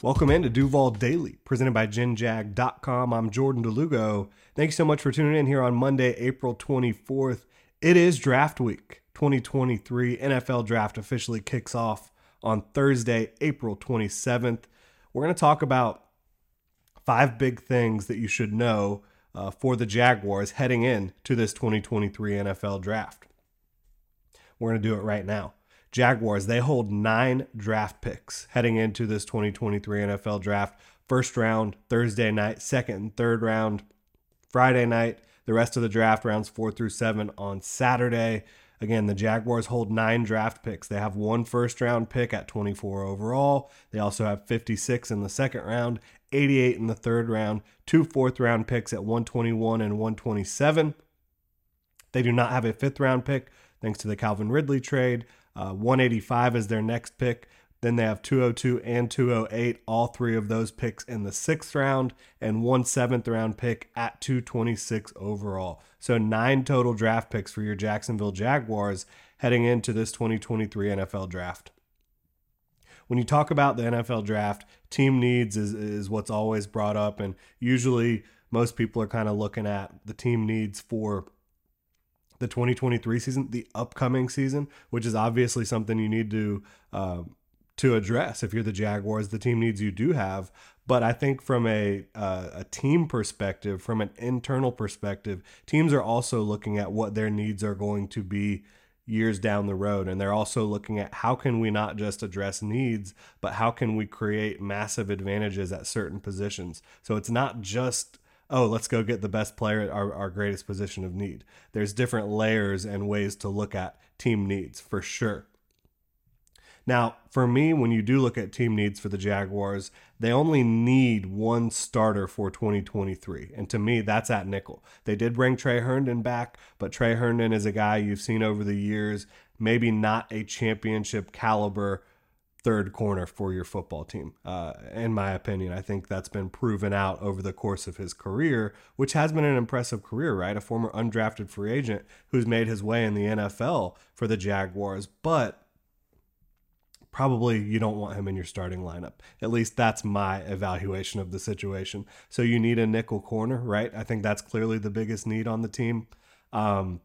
Welcome into Duval Daily, presented by GenJag.com. I'm Jordan de Lugo. Thanks so much for tuning in here on Monday, April 24th. It is draft week 2023. NFL draft officially kicks off on Thursday, April 27th. We're going to talk about five big things that you should know uh, for the Jaguars heading in to this 2023 NFL draft. We're going to do it right now. Jaguars, they hold nine draft picks heading into this 2023 NFL draft. First round, Thursday night, second and third round, Friday night. The rest of the draft, rounds four through seven, on Saturday. Again, the Jaguars hold nine draft picks. They have one first round pick at 24 overall. They also have 56 in the second round, 88 in the third round, two fourth round picks at 121 and 127. They do not have a fifth round pick thanks to the Calvin Ridley trade. Uh, 185 is their next pick. Then they have 202 and 208, all three of those picks in the sixth round, and one seventh round pick at 226 overall. So nine total draft picks for your Jacksonville Jaguars heading into this 2023 NFL draft. When you talk about the NFL draft, team needs is, is what's always brought up, and usually most people are kind of looking at the team needs for the 2023 season, the upcoming season, which is obviously something you need to um, to address if you're the Jaguars. The team needs you do have, but I think from a uh, a team perspective, from an internal perspective, teams are also looking at what their needs are going to be years down the road and they're also looking at how can we not just address needs but how can we create massive advantages at certain positions so it's not just oh, let's go get the best player at our, our greatest position of need. There's different layers and ways to look at team needs for sure. Now, for me, when you do look at team needs for the Jaguars, they only need one starter for 2023. And to me, that's at nickel. They did bring Tre Herndon back, but Tre Herndon is a guy you've seen over the years, maybe not a championship caliber third corner for your football team. Uh, in my opinion, I think that's been proven out over the course of his career, which has been an impressive career, right? A former undrafted free agent who's made his way in the NFL for the Jaguars, but probably you don't want him in your starting lineup. At least that's my evaluation of the situation. So you need a nickel corner, right? I think that's clearly the biggest need on the team. Um,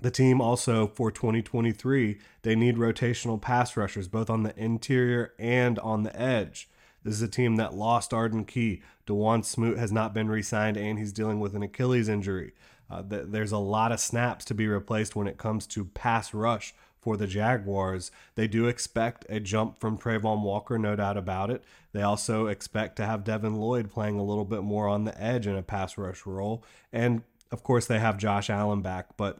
the team also for 2023, they need rotational pass rushers both on the interior and on the edge. This is a team that lost Arden Key. Dawuane Smoot has not been re signed and he's dealing with an Achilles injury. Uh, th- there's a lot of snaps to be replaced when it comes to pass rush for the Jaguars. They do expect a jump from Travon Walker, no doubt about it. They also expect to have Devin Lloyd playing a little bit more on the edge in a pass rush role. And of course, they have Josh Allen back, but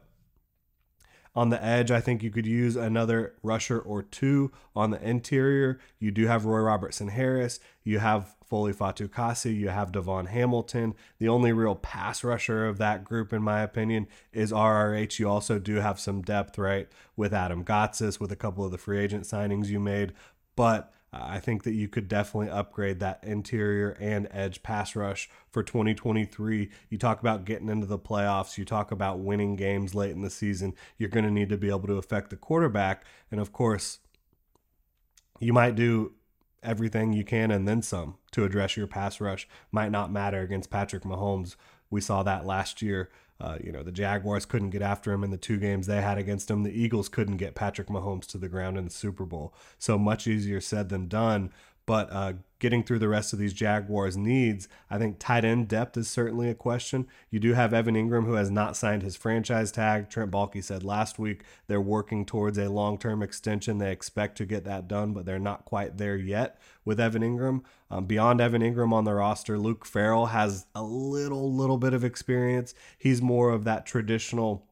on the edge, I think you could use another rusher or two on the interior. You do have Roy Robertson Harris. You have Foley Fatukasi. You have DaVon Hamilton. The only real pass rusher of that group, in my opinion, is RRH. You also do have some depth, right, with Adam Gotsis, with a couple of the free agent signings you made. But Uh, I think that you could definitely upgrade that interior and edge pass rush for 2023. You talk about getting into the playoffs, you talk about winning games late in the season. You're going to need to be able to affect the quarterback. And of course, you might do everything you can and then some to address your pass rush. Might not matter against Patrick Mahomes. We saw that last year Uh, you know, the Jaguars couldn't get after him in the two games they had against him. The Eagles couldn't get Patrick Mahomes to the ground in the Super Bowl. So much easier said than done. But uh, getting through the rest of these Jaguars needs, I think tight end depth is certainly a question. You do have Evan Engram, who has not signed his franchise tag. Trent Baalke said last week they're working towards a long term extension. They expect to get that done, but they're not quite there yet with Evan Engram. Um, beyond Evan Engram on the roster, Luke Farrell has a little, little bit of experience. He's more of that traditional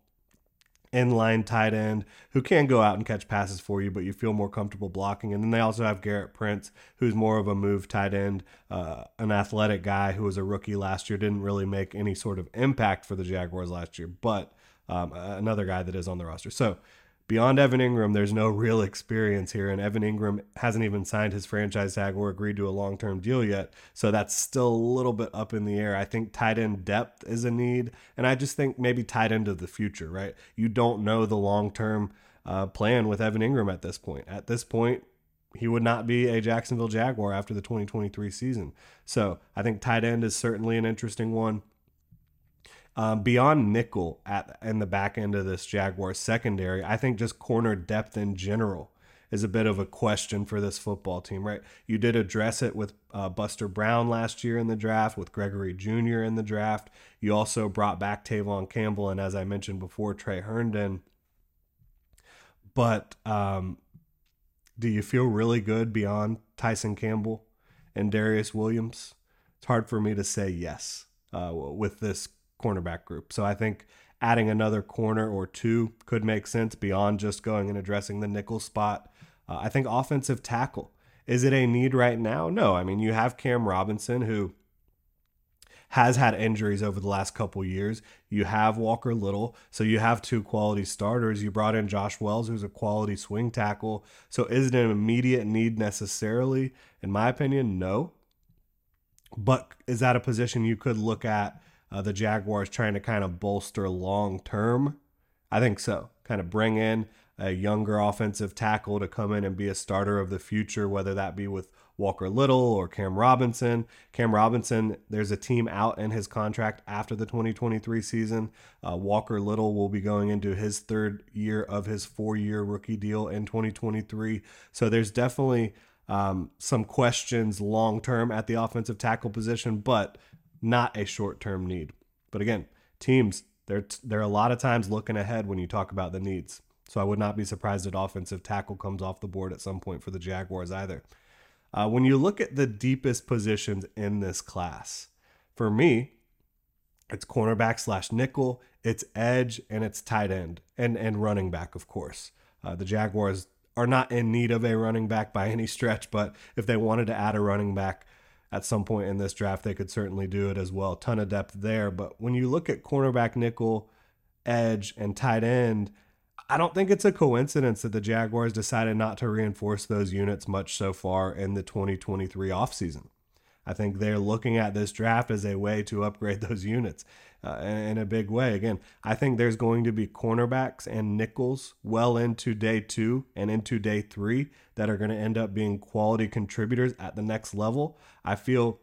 inline tight end who can go out and catch passes for you, but you feel more comfortable blocking. And then they also have Gerrit Prince, who's more of a move tight end, uh, an athletic guy who was a rookie last year, didn't really make any sort of impact for the Jaguars last year, but um, another guy that is on the roster. So Beyond Evan Engram, there's no real experience here, and Evan Engram hasn't even signed his franchise tag or agreed to a long term deal yet. So that's still a little bit up in the air. I think tight end depth is a need, and I just think maybe tight end of the future, right? You don't know the long term uh, plan with Evan Engram at this point. At this point, he would not be a Jacksonville Jaguar after the 2023 season. So I think tight end is certainly an interesting one. Um, beyond nickel at in the back end of this Jaguars secondary, I think just corner depth in general is a bit of a question for this football team, right? You did address it with uh, Buster Brown last year in the draft, with Gregory Junior in the draft. You also brought back Tevaughn Campbell and, as I mentioned before, Tre Herndon. But um, do you feel really good beyond Tyson Campbell and Darious Williams? It's hard for me to say yes uh, with this cornerback group. So I think adding another corner or two could make sense beyond just going and addressing the nickel spot. Uh, I think offensive tackle. Is it a need right now? No. I mean, you have Cam Robinson who has had injuries over the last couple years. You have Walker Little, so you have two quality starters. You brought in Josh Wells, who's a quality swing tackle. So is it an immediate need necessarily? In my opinion, no. But is that a position you could look at uh, the Jaguars trying to kind of bolster long term? I think so. Kind of bring in a younger offensive tackle to come in and be a starter of the future, whether that be with Walker Little or Cam Robinson. Cam Robinson, there's a team out in his contract after the 2023 season. Uh, Walker Little will be going into his third year of his four year rookie deal in 2023. So there's definitely um, some questions long term at the offensive tackle position, but not a short term need. But again, teams, they're, they're a lot of times looking ahead when you talk about the needs. So I would not be surprised if offensive tackle comes off the board at some point for the Jaguars either. Uh, when you look at the deepest positions in this class, for me, it's cornerback slash nickel, it's edge, and it's tight end and and running back, of course. Uh, the Jaguars are not in need of a running back by any stretch, but if they wanted to add a running back, at some point in this draft, they could certainly do it as well. Ton of depth there. But when you look at cornerback, nickel, edge, and tight end, I don't think it's a coincidence that the Jaguars decided not to reinforce those units much so far in the 2023 offseason. I think they're looking at this draft as a way to upgrade those units uh, in a big way. Again, I think there's going to be cornerbacks and nickels well into day two and into day three that are going to end up being quality contributors at the next level. I feel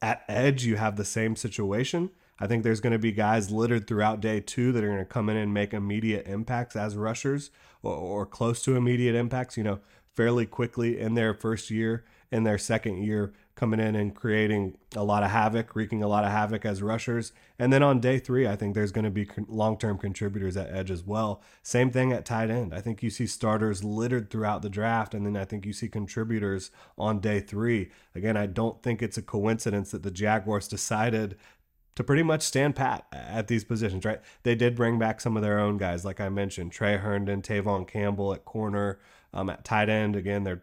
at edge, you have the same situation. I think there's going to be guys littered throughout day two that are going to come in and make immediate impacts as rushers or, or close to immediate impacts, you know, fairly quickly in their first year, in their second year, coming in and creating a lot of havoc, wreaking a lot of havoc as rushers. And then on day three, I think there's going to be long term contributors at edge as well. Same thing at tight end. I think you see starters littered throughout the draft, and then I think you see contributors on day three. Again, I don't think it's a coincidence that the Jaguars decided to pretty much stand pat at these positions, right? They did bring back some of their own guys, like I mentioned, Tre Herndon, Tevaughn Campbell at corner, um, at tight end. Again, they're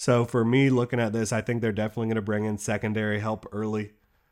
So for me, looking at this, I think they're definitely going to bring in secondary help early,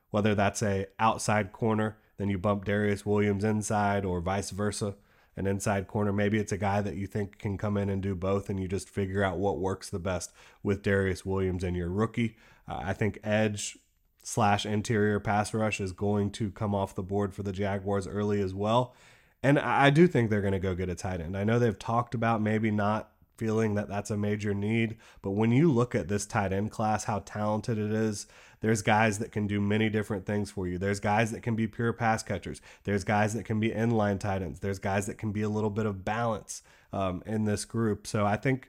whether that's a outside corner, then you bump Darious Williams inside, or vice versa, an inside corner. Maybe it's a guy that you think can come in and do both, and you just figure out what works the best with Darious Williams and your rookie. Uh, I think edge slash interior pass rush is going to come off the board for the Jaguars early as well. And I do think they're going to go get a tight end. I know they've talked about maybe not feeling that that's a major need. But when you look at this tight end class, how talented it is, there's guys that can do many different things for you. There's guys that can be pure pass catchers. There's guys that can be inline tight ends. There's guys that can be a little bit of balance um, in this group. So I think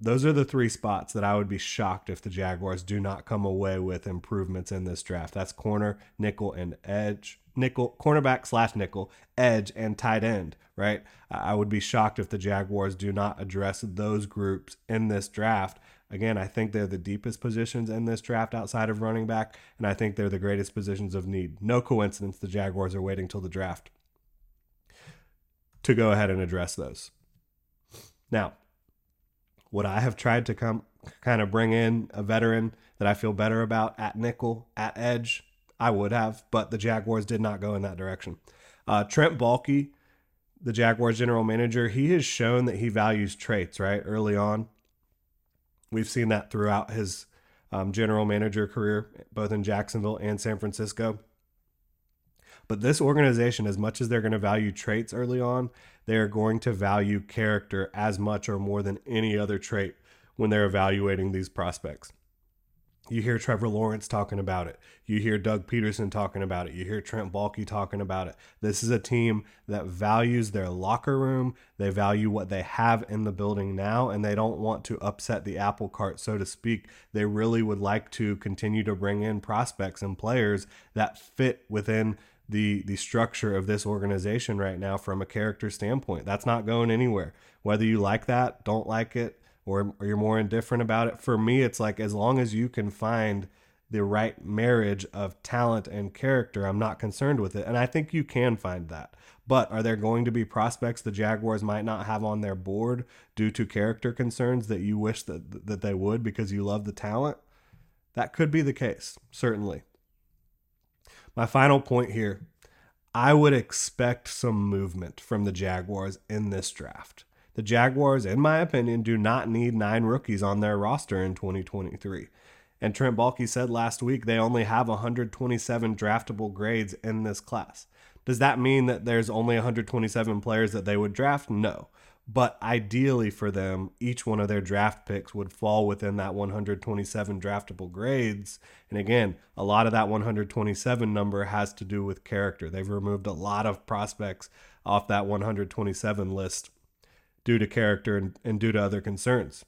those are the three spots that I would be shocked if the Jaguars do not come away with improvements in this draft. That's corner, nickel, and edge. Nickel, cornerback slash nickel, edge, and tight end, right? I would be shocked if the Jaguars do not address those groups in this draft. Again, I think they're the deepest positions in this draft outside of running back, and I think they're the greatest positions of need. No coincidence the Jaguars are waiting till the draft to go ahead and address those. Now, would I have tried to come kind of bring in a veteran that I feel better about at nickel, at edge? I would have, but the Jaguars did not go in that direction. Uh, Trent Baalke, the Jaguars general manager, he has shown that he values traits, right? Early on. We've seen that throughout his um, general manager career, both in Jacksonville and San Francisco. But this organization, as much as they're going to value traits early on, they are going to value character as much or more than any other trait when they're evaluating these prospects. You hear Trevor Lawrence talking about it. You hear Doug Pederson talking about it. You hear Trent Baalke talking about it. This is a team that values their locker room. They value what they have in the building now, and they don't want to upset the apple cart, so to speak. They really would like to continue to bring in prospects and players that fit within the the structure of this organization right now from a character standpoint. That's not going anywhere. Whether you like that, don't like it, or, or you're more indifferent about it. For me, it's like as long as you can find the right marriage of talent and character, I'm not concerned with it. And I think you can find that. But are there going to be prospects the Jaguars might not have on their board due to character concerns that you wish that that they would because you love the talent? That could be the case, certainly. My final point here I would expect some movement from the Jaguars in this draft. The Jaguars, in my opinion, do not need nine rookies on their roster in 2023. And Trent Baalke said last week they only have 127 draftable grades in this class. Does that mean that there's only 127 players that they would draft? No. But ideally for them, each one of their draft picks would fall within that 127 draftable grades. And again, a lot of that 127 number has to do with character. They've removed a lot of prospects off that 127 list due to character and, and due to other concerns.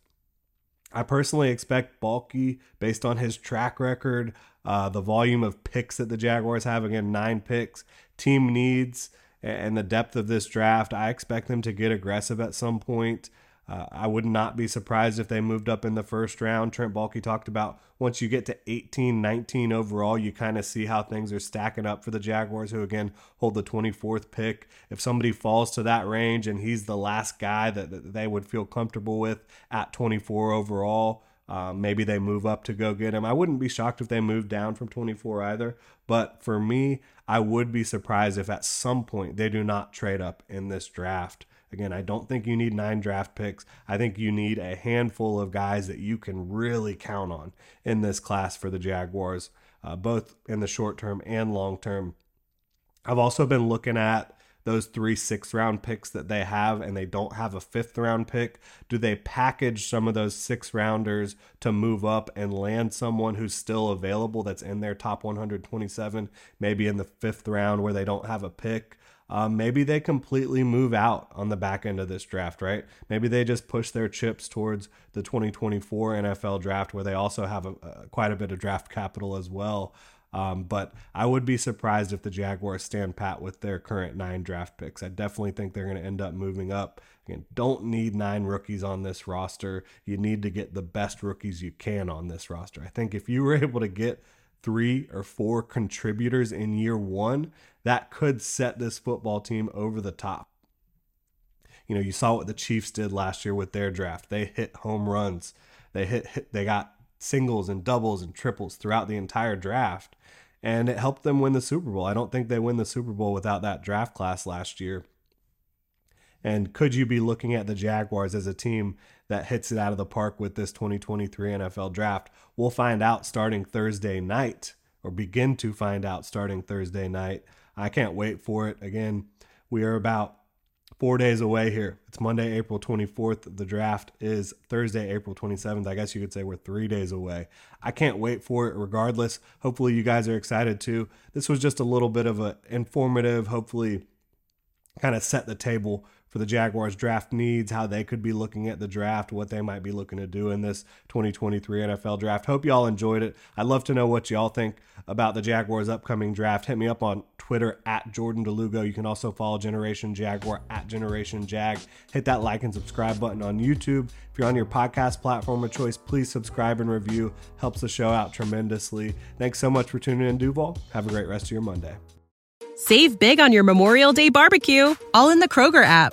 I personally expect Baalke, based on his track record, uh, the volume of picks that the Jaguars have, again, nine picks, team needs, and the depth of this draft, I expect them to get aggressive at some point. Uh, I would not be surprised if they moved up in the first round. Trent Baalke talked about once you get to 18, 19 overall, you kind of see how things are stacking up for the Jaguars, who again hold the 24th pick. If somebody falls to that range and he's the last guy that, that they would feel comfortable with at 24 overall, um, maybe they move up to go get him. I wouldn't be shocked if they moved down from 24 either. But for me, I would be surprised if at some point they do not trade up in this draft. Again, I don't think you need nine draft picks. I think you need a handful of guys that you can really count on in this class for the Jaguars, uh, both in the short term and long term. I've also been looking at those three sixth round picks that they have and they don't have a fifth round pick? Do they package some of those six rounders to move up and land someone who's still available that's in their top 127, maybe in the fifth round where they don't have a pick? Um, maybe they completely move out on the back end of this draft, right? Maybe they just push their chips towards the 2024 NFL draft, where they also have a, a, quite a bit of draft capital as well. Um, but I would be surprised if the Jaguars stand pat with their current nine draft picks. I definitely think they're going to end up moving up. Again, don't need nine rookies on this roster. You need to get the best rookies you can on this roster. I think if you were able to get three or four contributors in year one, that could set this football team over the top. You know, you saw what the Chiefs did last year with their draft. They hit home runs. They hit, hit they got singles and doubles and triples throughout the entire draft and it helped them win the Super Bowl. I don't think they win the Super Bowl without that draft class last year. And could you be looking at the Jaguars as a team that hits it out of the park with this 2023 NFL draft? We'll find out starting Thursday night, or begin to find out starting Thursday night. I can't wait for it. Again, we are about four days away here. It's Monday, April 24th. The draft is Thursday, April 27th. I guess you could say we're three days away. I can't wait for it regardless. Hopefully, you guys are excited too. This was just a little bit of an informative, hopefully, kind of set the table for the Jaguars draft needs, how they could be looking at the draft, what they might be looking to do in this 2023 NFL draft. Hope y'all enjoyed it. I'd love to know what y'all think about the Jaguars' upcoming draft. Hit me up on Twitter at Jordan de Lugo. You can also follow Generation Jaguar at Generation Jag. Hit that like and subscribe button on YouTube. If you're on your podcast platform of choice, please subscribe and review. Helps the show out tremendously. Thanks so much for tuning in, Duval. Have a great rest of your Monday. Save big on your Memorial Day barbecue, all in the Kroger app.